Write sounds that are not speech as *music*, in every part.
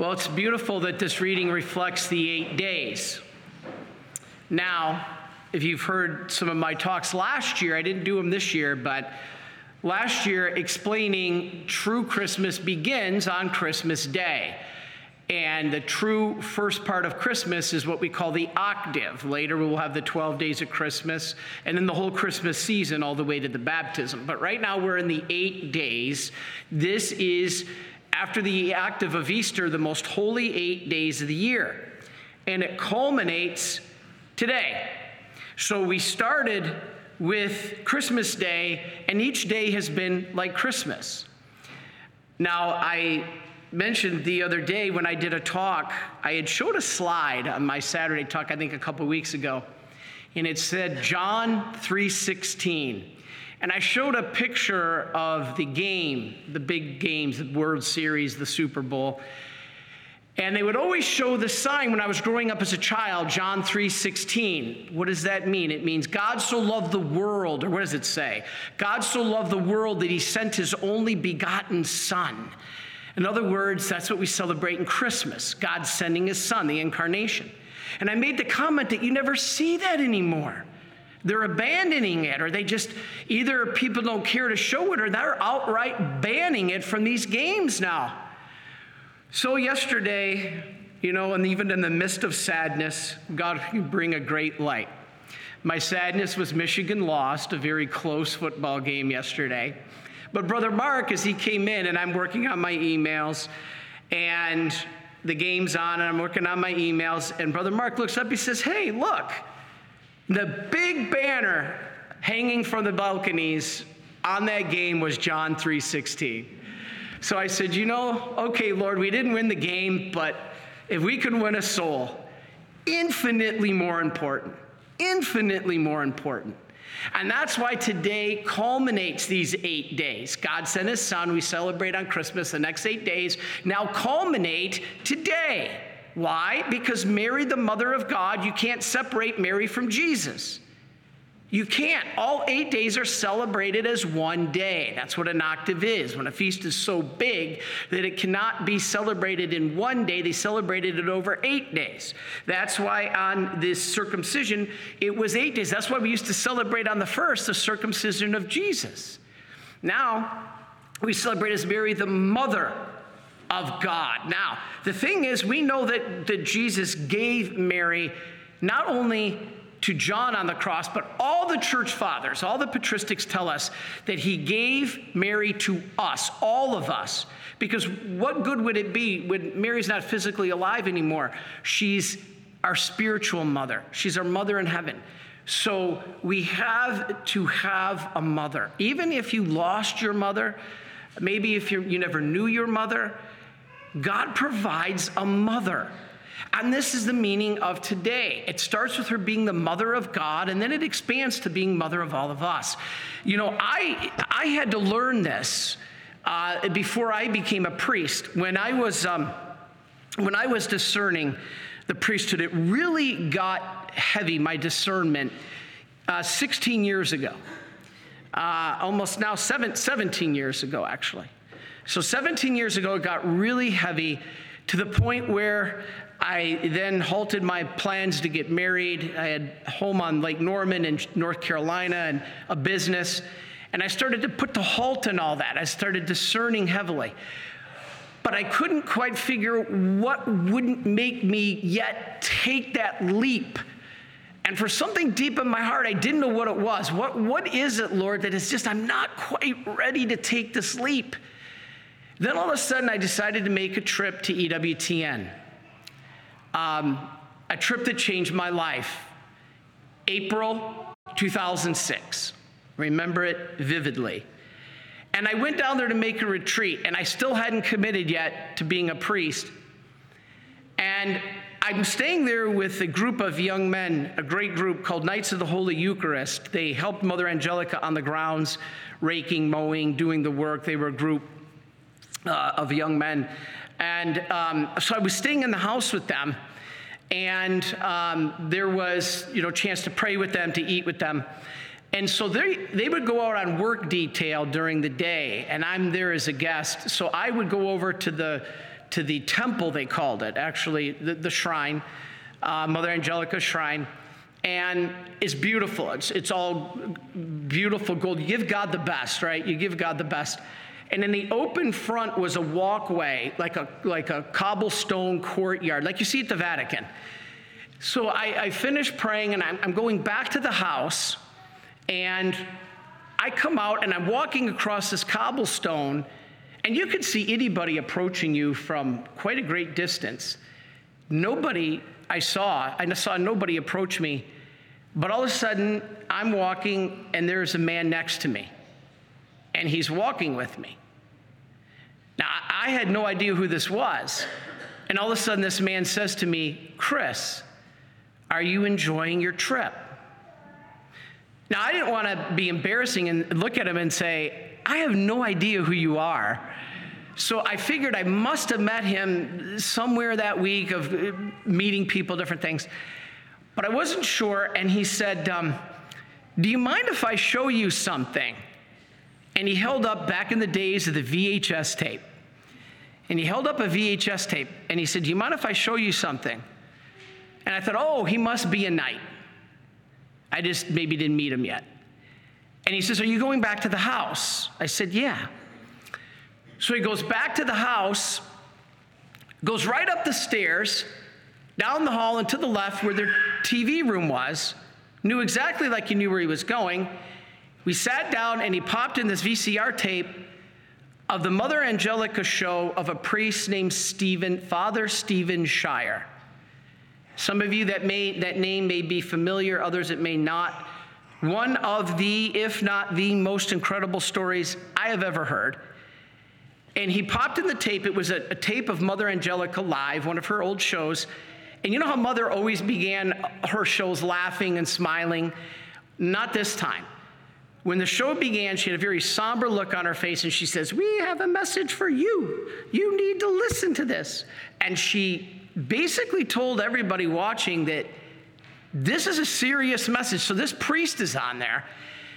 Well, it's beautiful that this reading reflects the eight days. Now, if you've heard some of my talks last year, I didn't do them this year, but last year explaining true Christmas begins on Christmas Day. And the true first part of Christmas is what we call the octave. Later, we'll have the 12 days of Christmas, and then the whole Christmas season all the way to the baptism. But right now, we're in the eight days. This is, after the octave of Easter, the most holy eight days of the year. And it culminates today. So we started with Christmas Day, and each day has been like Christmas. Now, I mentioned the other day when I did a talk, I had showed a slide on my Saturday talk, I think a couple weeks ago, and it said John 3:16. And I showed a picture of the game, the big games, the World Series, the Super Bowl. And they would always show the sign when I was growing up as a child, John 3:16. What does that mean? It means God so loved the world, or what does it say? God so loved the world that he sent his only begotten son in other words, that's what we celebrate in Christmas God sending his son, the incarnation. And I made the comment that you never see that anymore. They're abandoning it, or they just either people don't care to show it, or they're outright banning it from these games now. So, yesterday, you know, and even in the midst of sadness, God can bring a great light. My sadness was Michigan lost a very close football game yesterday. But Brother Mark, as he came in, and I'm working on my emails, and the game's on, and I'm working on my emails, and Brother Mark looks up, he says, Hey, look, the big banner hanging from the balconies on that game was John 3:16. So I said, you know, okay, Lord, we didn't win the game, but if we can win a soul, infinitely more important, infinitely more important. And that's why today culminates these eight days. God sent his son. We celebrate on Christmas. The next eight days now culminate today. Why? Because Mary, the mother of God, you can't separate Mary from Jesus. You can't. All eight days are celebrated as one day. That's what an octave is. When a feast is so big that it cannot be celebrated in one day, they celebrated it over eight days. That's why on this circumcision, it was eight days. That's why we used to celebrate on the first the circumcision of Jesus. Now, we celebrate as Mary, the mother of God. Now, the thing is, we know that, that Jesus gave Mary not only to John on the cross, but all the church fathers, all the patristics tell us that he gave Mary to us, all of us. Because what good would it be when Mary's not physically alive anymore? She's our spiritual mother, she's our mother in heaven. So we have to have a mother. Even if you lost your mother, maybe if you never knew your mother, God provides a mother. And this is the meaning of today. It starts with her being the mother of God, and then it expands to being mother of all of us. You know, I, I had to learn this uh, before I became a priest. When I was, um, when I was discerning the priesthood, it really got heavy, my discernment, uh, 16 years ago. Uh, almost now seven, 17 years ago, actually. So 17 years ago, it got really heavy to the point where I then halted my plans to get married. I had a home on Lake Norman in North Carolina and a business. And I started to put the halt in all that. I started discerning heavily. But I couldn't quite figure what wouldn't make me yet take that leap. And for something deep in my heart, I didn't know what it was. What, what is it, Lord, that is just, I'm not quite ready to take this leap? Then all of a sudden, I decided to make a trip to EWTN um, a trip that changed my life. April 2006. Remember it vividly. And I went down there to make a retreat, and I still hadn't committed yet to being a priest. And I'm staying there with a group of young men, a great group called Knights of the Holy Eucharist. They helped Mother Angelica on the grounds, raking, mowing, doing the work. They were a group uh, of young men. And um, so I was staying in the house with them, and um, there was, you know, chance to pray with them, to eat with them. And so they, they would go out on work detail during the day, and I'm there as a guest. So I would go over to the to the temple, they called it, actually, the, the shrine, uh, Mother Angelica shrine. And it's beautiful. It's, it's all beautiful gold. You give God the best, right? You give God the best. And in the open front was a walkway, like a, like a cobblestone courtyard, like you see at the Vatican. So I, I finished praying and I'm, I'm going back to the house, and I come out and I'm walking across this cobblestone, and you could see anybody approaching you from quite a great distance. Nobody I saw, I saw nobody approach me, but all of a sudden I'm walking and there's a man next to me, and he's walking with me. Now, I had no idea who this was. And all of a sudden, this man says to me, Chris, are you enjoying your trip? Now, I didn't want to be embarrassing and look at him and say, I have no idea who you are. So I figured I must have met him somewhere that week of uh, meeting people, different things. But I wasn't sure. And he said, um, Do you mind if I show you something? And he held up back in the days of the VHS tape and he held up a VHS tape and he said, Do you mind if I show you something? And I thought, Oh, he must be a knight. I just maybe didn't meet him yet. And he says, Are you going back to the house? I said, Yeah. So he goes back to the house, goes right up the stairs, down the hall and to the left where their TV room was, knew exactly like he knew where he was going. We sat down and he popped in this VCR tape of the Mother Angelica show of a priest named Steven, Father Steven Scheier. Some of you that may that name may be familiar, others it may not. One of the, if not the most incredible stories I have ever heard. And he popped in the tape. It was a, a tape of Mother Angelica live, one of her old shows. And you know how Mother always began her shows laughing and smiling? Not this time. When the show began, she had a very somber look on her face and she says, We have a message for you. You need to listen to this. And she basically told everybody watching that this is a serious message. So this priest is on there,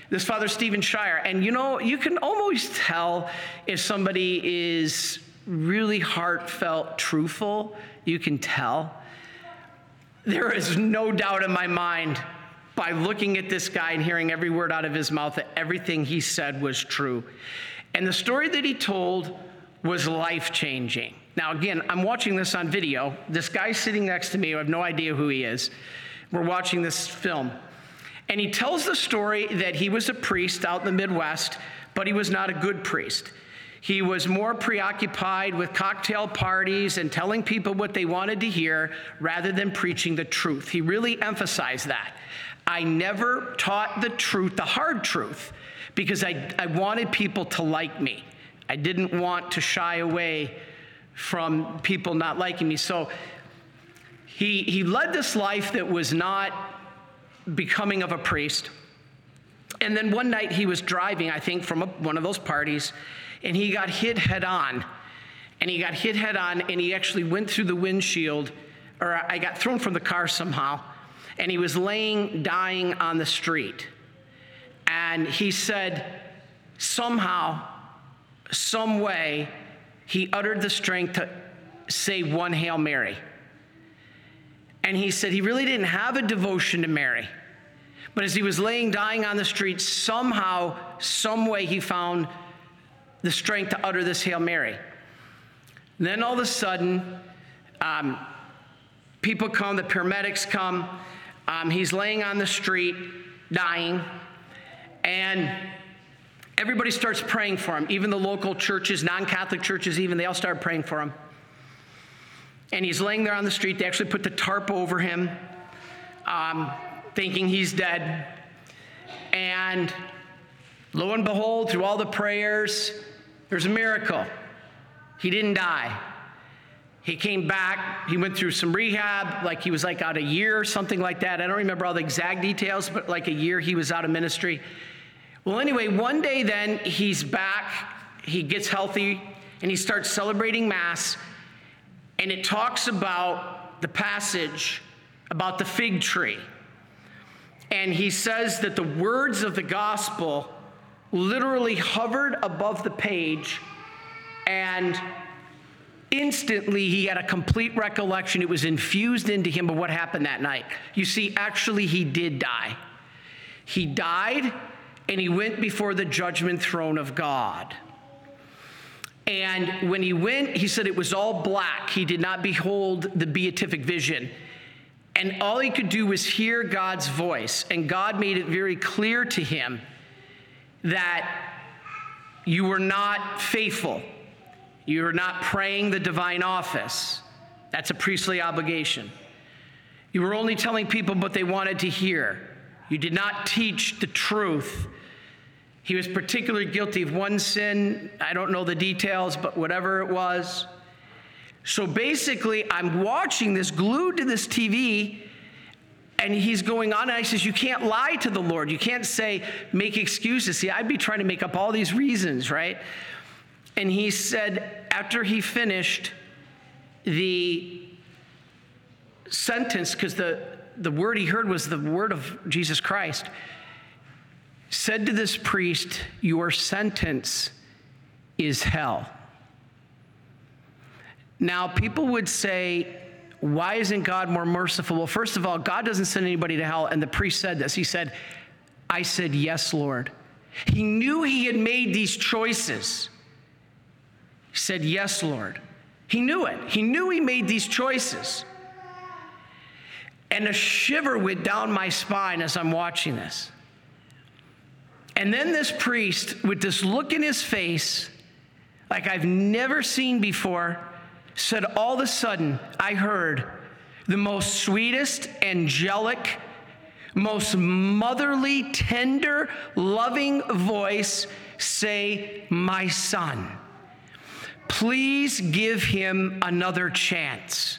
this Father Steven Scheier. And you know, you can almost tell if somebody is really heartfelt, truthful. You can tell. There is no doubt in my mind by looking at this guy and hearing every word out of his mouth that everything he said was true. And the story that he told was life changing. Now, again, I'm watching this on video. This guy sitting next to me, I have no idea who he is. We're watching this film. And he tells the story that he was a priest out in the Midwest, but he was not a good priest. He was more preoccupied with cocktail parties and telling people what they wanted to hear rather than preaching the truth. He really emphasized that. I never taught the truth, the hard truth, because I, I wanted people to like me. I didn't want to shy away from people not liking me. So he, he led this life that was not becoming of a priest. And then one night he was driving, I think, from a, one of those parties, and he got hit head on. And he got hit head on, and he actually went through the windshield, or I got thrown from the car somehow and he was laying dying on the street. And he said, somehow, some way, he uttered the strength to say one Hail Mary. And he said he really didn't have a devotion to Mary. But as he was laying dying on the street, somehow, some way, he found the strength to utter this Hail Mary. And then all of a sudden, um, people come, the paramedics come, um, he's laying on the street, dying, and everybody starts praying for him. Even the local churches, non Catholic churches, even, they all start praying for him. And he's laying there on the street. They actually put the tarp over him, um, thinking he's dead. And lo and behold, through all the prayers, there's a miracle. He didn't die. He came back. He went through some rehab, like he was like out a year or something like that. I don't remember all the exact details, but like a year he was out of ministry. Well, anyway, one day then he's back. He gets healthy and he starts celebrating Mass. And it talks about the passage about the fig tree. And he says that the words of the gospel literally hovered above the page and instantly he had a complete recollection. It was infused into him of what happened that night. You see, actually, he did die. He died and he went before the judgment throne of God. And when he went, he said it was all black. He did not behold the beatific vision. And all he could do was hear God's voice. And God made it very clear to him that you were not faithful. You were not praying the divine office. That's a priestly obligation. You were only telling people what they wanted to hear. You did not teach the truth. He was particularly guilty of one sin. I don't know the details, but whatever it was. So basically, I'm watching this, glued to this TV, and he's going on, and I says, You can't lie to the Lord. You can't say, make excuses. See, I'd be trying to make up all these reasons, right? And he said, after he finished the sentence, because the, the word he heard was the word of Jesus Christ, said to this priest, Your sentence is hell. Now, people would say, why isn't God more merciful? Well, first of all, God doesn't send anybody to hell. And the priest said this. He said, I said, Yes, Lord. He knew he had made these choices. He said, Yes, Lord. He knew it. He knew he made these choices. And a shiver went down my spine as I'm watching this. And then this priest, with this look in his face, like I've never seen before, said, All of a sudden, I heard the most sweetest, angelic, most motherly, tender, loving voice say, My son, please give him another chance.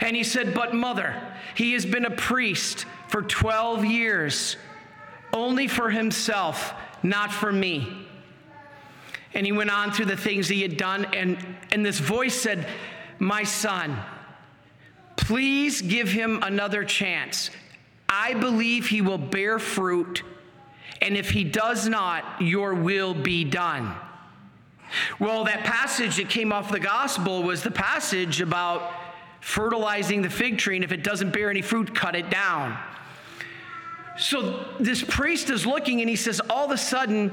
And he said, But mother, he has been a priest for 12 years, only for himself, not for me. And he went on through the things he had done, and, and this voice said, My son, please give him another chance. I believe he will bear fruit, and if he does not, your will be done. Well, that passage that came off the gospel was the passage about fertilizing the fig tree, and if it doesn't bear any fruit, cut it down. So this priest is looking and he says, all of a sudden,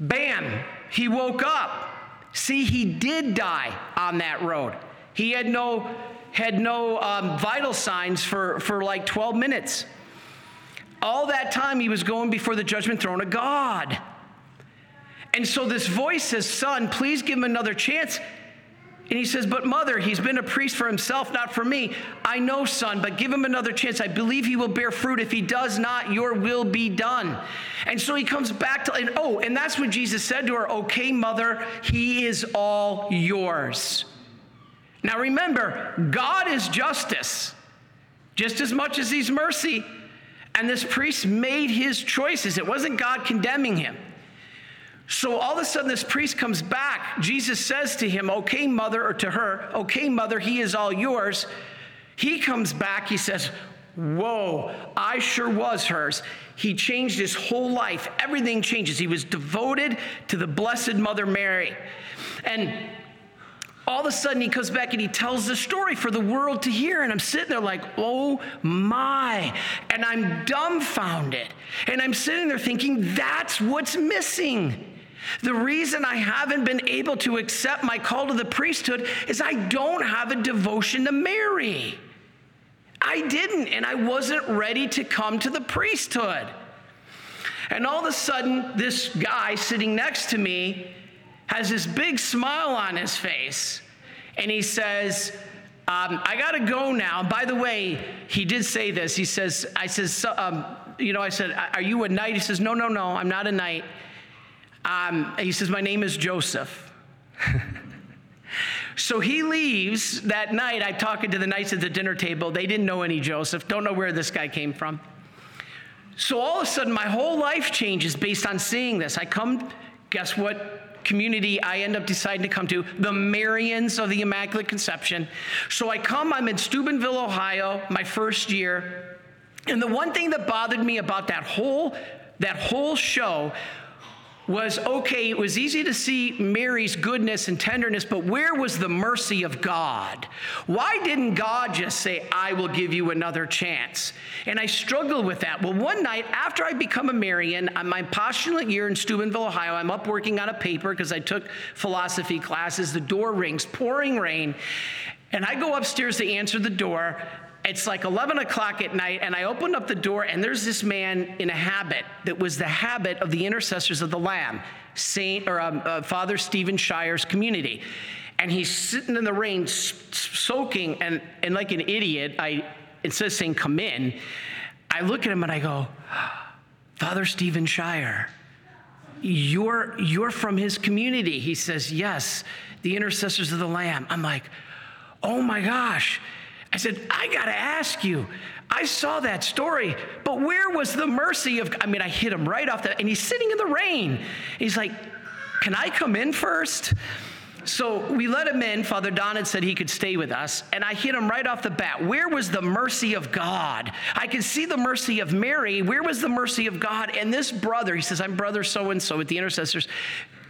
bam, he woke up. See, he did die on that road. He had no, had no um, vital signs for, for like 12 minutes. All that time he was going before the judgment throne of God. And so this voice says, Son, please give him another chance. And he says, But mother, he's been a priest for himself, not for me. I know, son, but give him another chance. I believe he will bear fruit. If he does not, your will be done. And so he comes back to, and oh, and that's what Jesus said to her, Okay, mother, he is all yours. Now remember, God is justice just as much as he's mercy. And this priest made his choices. It wasn't God condemning him. So all of a sudden, this priest comes back. Jesus says to him, Okay, mother, or to her, Okay, mother, he is all yours. He comes back, he says, Whoa, I sure was hers. He changed his whole life. Everything changes. He was devoted to the Blessed Mother Mary. And all of a sudden he comes back and he tells the story for the world to hear. And I'm sitting there like, oh my. And I'm dumbfounded. And I'm sitting there thinking, that's what's missing. The reason I haven't been able to accept my call to the priesthood is I don't have a devotion to Mary. I didn't, and I wasn't ready to come to the priesthood. And all of a sudden, this guy sitting next to me has this big smile on his face, and he says, um, I got to go now. By the way, he did say this. He says, I says, um, you know, I said, are you a knight? He says, no, no, no, I'm not a knight. Um, he says, My name is Joseph. *laughs* so he leaves that night. I'm talking to the knights at the dinner table. They didn't know any Joseph, don't know where this guy came from. So all of a sudden, my whole life changes based on seeing this. I come, guess what community I end up deciding to come to? The Marians of the Immaculate Conception. So I come, I'm in Steubenville, Ohio, my first year. And the one thing that bothered me about that whole that whole show was okay, it was easy to see Mary's goodness and tenderness, but where was the mercy of God? Why didn't God just say, I will give you another chance? And I struggled with that. Well, one night after I become a Marian, on my postulant year in Steubenville, Ohio, I'm up working on a paper because I took philosophy classes. The door rings, pouring rain, and I go upstairs to answer the door. It's like 11 o'clock at night, and I opened up the door, and there's this man in a habit that was the habit of the intercessors of the Lamb, Saint or um, uh, Father Steven Scheier's community. And he's sitting in the rain, soaking, and, and like an idiot, I instead of saying, Come in, I look at him and I go, Father Steven Scheier, you're, you're from his community. He says, Yes, the intercessors of the Lamb. I'm like, Oh my gosh. I said, I got to ask you. I saw that story, but where was the mercy of I mean, I hit him right off the and he's sitting in the rain. He's like, "Can I come in first? So we let him in. Father Don had said he could stay with us, and I hit him right off the bat. Where was the mercy of God? I could see the mercy of Mary. Where was the mercy of God? And this brother, he says, I'm brother so and so with the intercessors,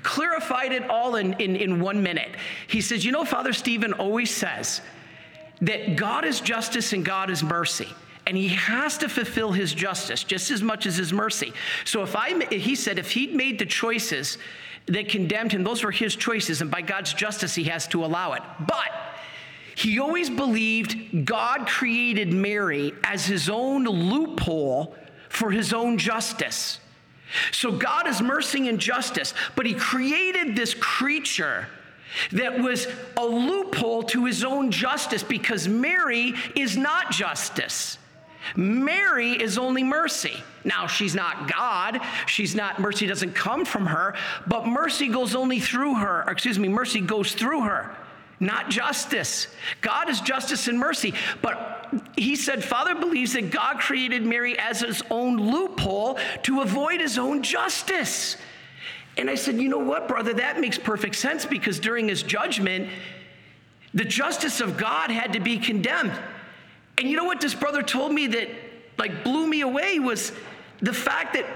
clarified it all in, in, in one minute. He says, You know, Father Steven always says, that God is justice and God is mercy. And he has to fulfill his justice just as much as his mercy. So if I, he said, if he'd made the choices that condemned him, those were his choices, and by God's justice, he has to allow it. But he always believed God created Mary as his own loophole for his own justice. So God is mercy and justice, but he created this creature that was a loophole to his own justice because Mary is not justice. Mary is only mercy. Now, she's not God. She's not, mercy doesn't come from her, but mercy goes only through her. Excuse me, mercy goes through her, not justice. God is justice and mercy. But he said, Father believes that God created Mary as his own loophole to avoid his own justice. And I said, You know what, brother? That makes perfect sense because during his judgment, the justice of God had to be condemned. And you know what this brother told me that like blew me away was the fact that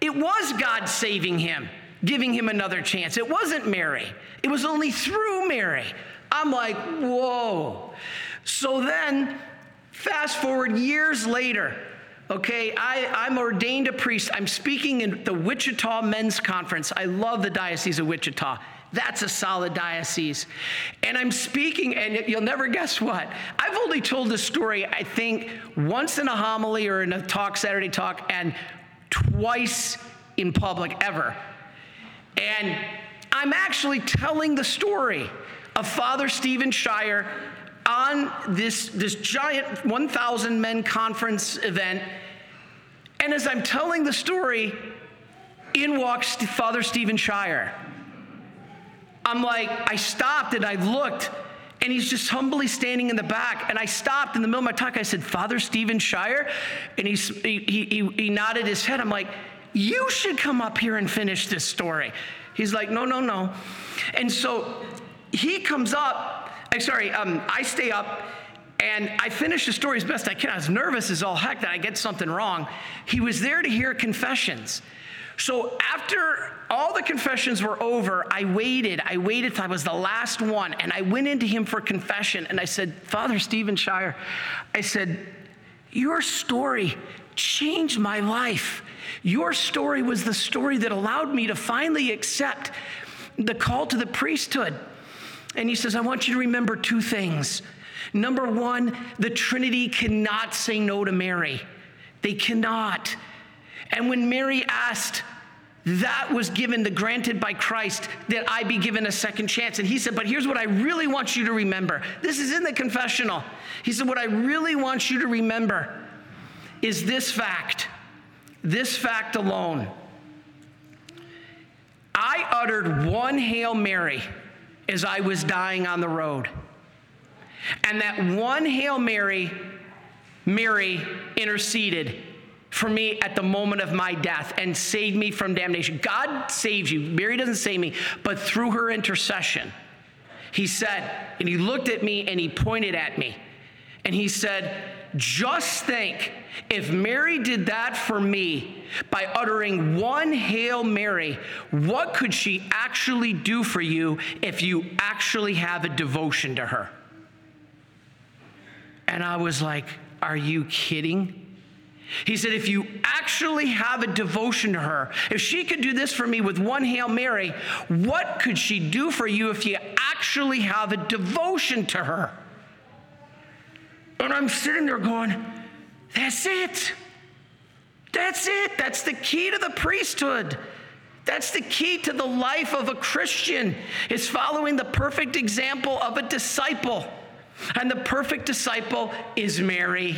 it was God saving him, giving him another chance. It wasn't Mary, it was only through Mary. I'm like, whoa. So then, fast forward years later, Okay, I, am ordained a priest. I'm speaking in the Wichita Men's Conference. I love the Diocese of Wichita. That's a solid diocese. And I'm speaking, and you'll never guess what. I've only told this story, I think, once in a homily or in a talk, Saturday talk, and twice in public ever. And I'm actually telling the story of Father Steven Scheier on this, this giant 1,000 men conference event. And as I'm telling the story, in walks Father Steven Scheier. I'm like, I stopped and I looked, and he's just humbly standing in the back. And I stopped in the middle of my talk. I said, Father Steven Scheier? And he, he, he, he nodded his head. I'm like, you should come up here and finish this story. He's like, no, no, no. And so he comes up I'm sorry, um, I stay up and I finish the story as best I can. I was nervous as all heck that I get something wrong. He was there to hear confessions. So after all the confessions were over, I waited. I waited I was the last one. And I went into him for confession. And I said, Father Steven Scheier, I said, Your story changed my life. Your story was the story that allowed me to finally accept the call to the priesthood. And he says, I want you to remember two things. Number one, the Trinity cannot say no to Mary. They cannot. And when Mary asked, that was given, the granted by Christ, that I be given a second chance. And he said, But here's what I really want you to remember. This is in the confessional. He said, What I really want you to remember is this fact, this fact alone. I uttered one Hail Mary as I was dying on the road. And that one Hail Mary, Mary interceded for me at the moment of my death and saved me from damnation. God saves you. Mary doesn't save me, but through her intercession, he said, and he looked at me and he pointed at me. And he said, Just think if Mary did that for me by uttering one Hail Mary, what could she actually do for you if you actually have a devotion to her? And I was like, Are you kidding? He said, If you actually have a devotion to her, if she could do this for me with one Hail Mary, what could she do for you if you actually have a devotion to her? And I'm sitting there going, That's it. That's it. That's the key to the priesthood. That's the key to the life of a Christian is following the perfect example of a disciple. And the perfect disciple is Mary.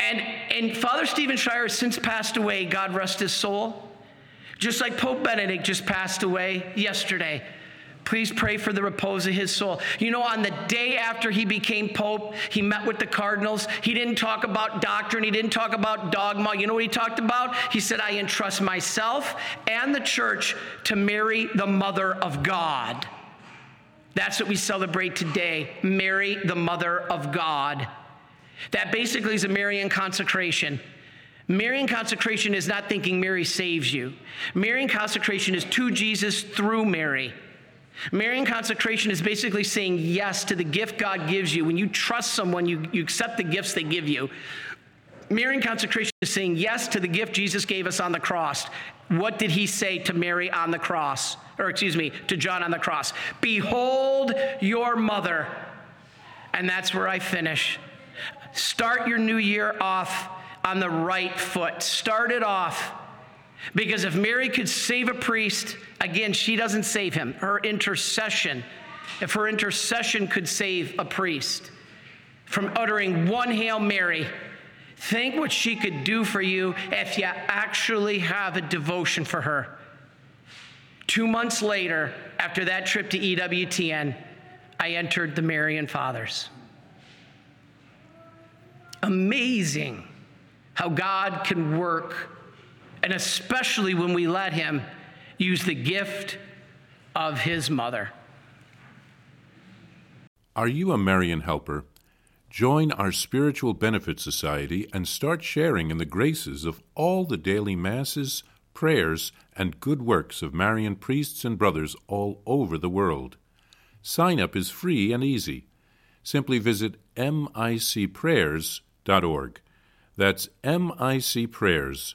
And, and Father Steven Scheier has since passed away, God rest his soul. Just like Pope Benedict just passed away yesterday. Please pray for the repose of his soul. You know, on the day after he became Pope, he met with the cardinals. He didn't talk about doctrine, he didn't talk about dogma. You know what he talked about? He said, I entrust myself and the church to Mary, the Mother of God. That's what we celebrate today Mary, the Mother of God. That basically is a Marian consecration. Marian consecration is not thinking Mary saves you. Marian consecration is to Jesus through Mary. Marian consecration is basically saying yes to the gift God gives you. When you trust someone, you, you accept the gifts they give you. Marian consecration is saying yes to the gift Jesus gave us on the cross. What did he say to Mary on the cross? Or, excuse me, to John on the cross? Behold your mother. And that's where I finish. Start your new year off on the right foot. Start it off. Because if Mary could save a priest, again, she doesn't save him. Her intercession, if her intercession could save a priest from uttering one Hail Mary, think what she could do for you if you actually have a devotion for her. Two months later, after that trip to EWTN, I entered the Marian Fathers amazing how God can work, and especially when we let Him use the gift of His mother. Are you a Marian helper? Join our Spiritual Benefit Society and start sharing in the graces of all the daily masses, prayers, and good works of Marian priests and brothers all over the world. Sign up is free and easy. Simply visit micprayers.org. That's micprayers.org.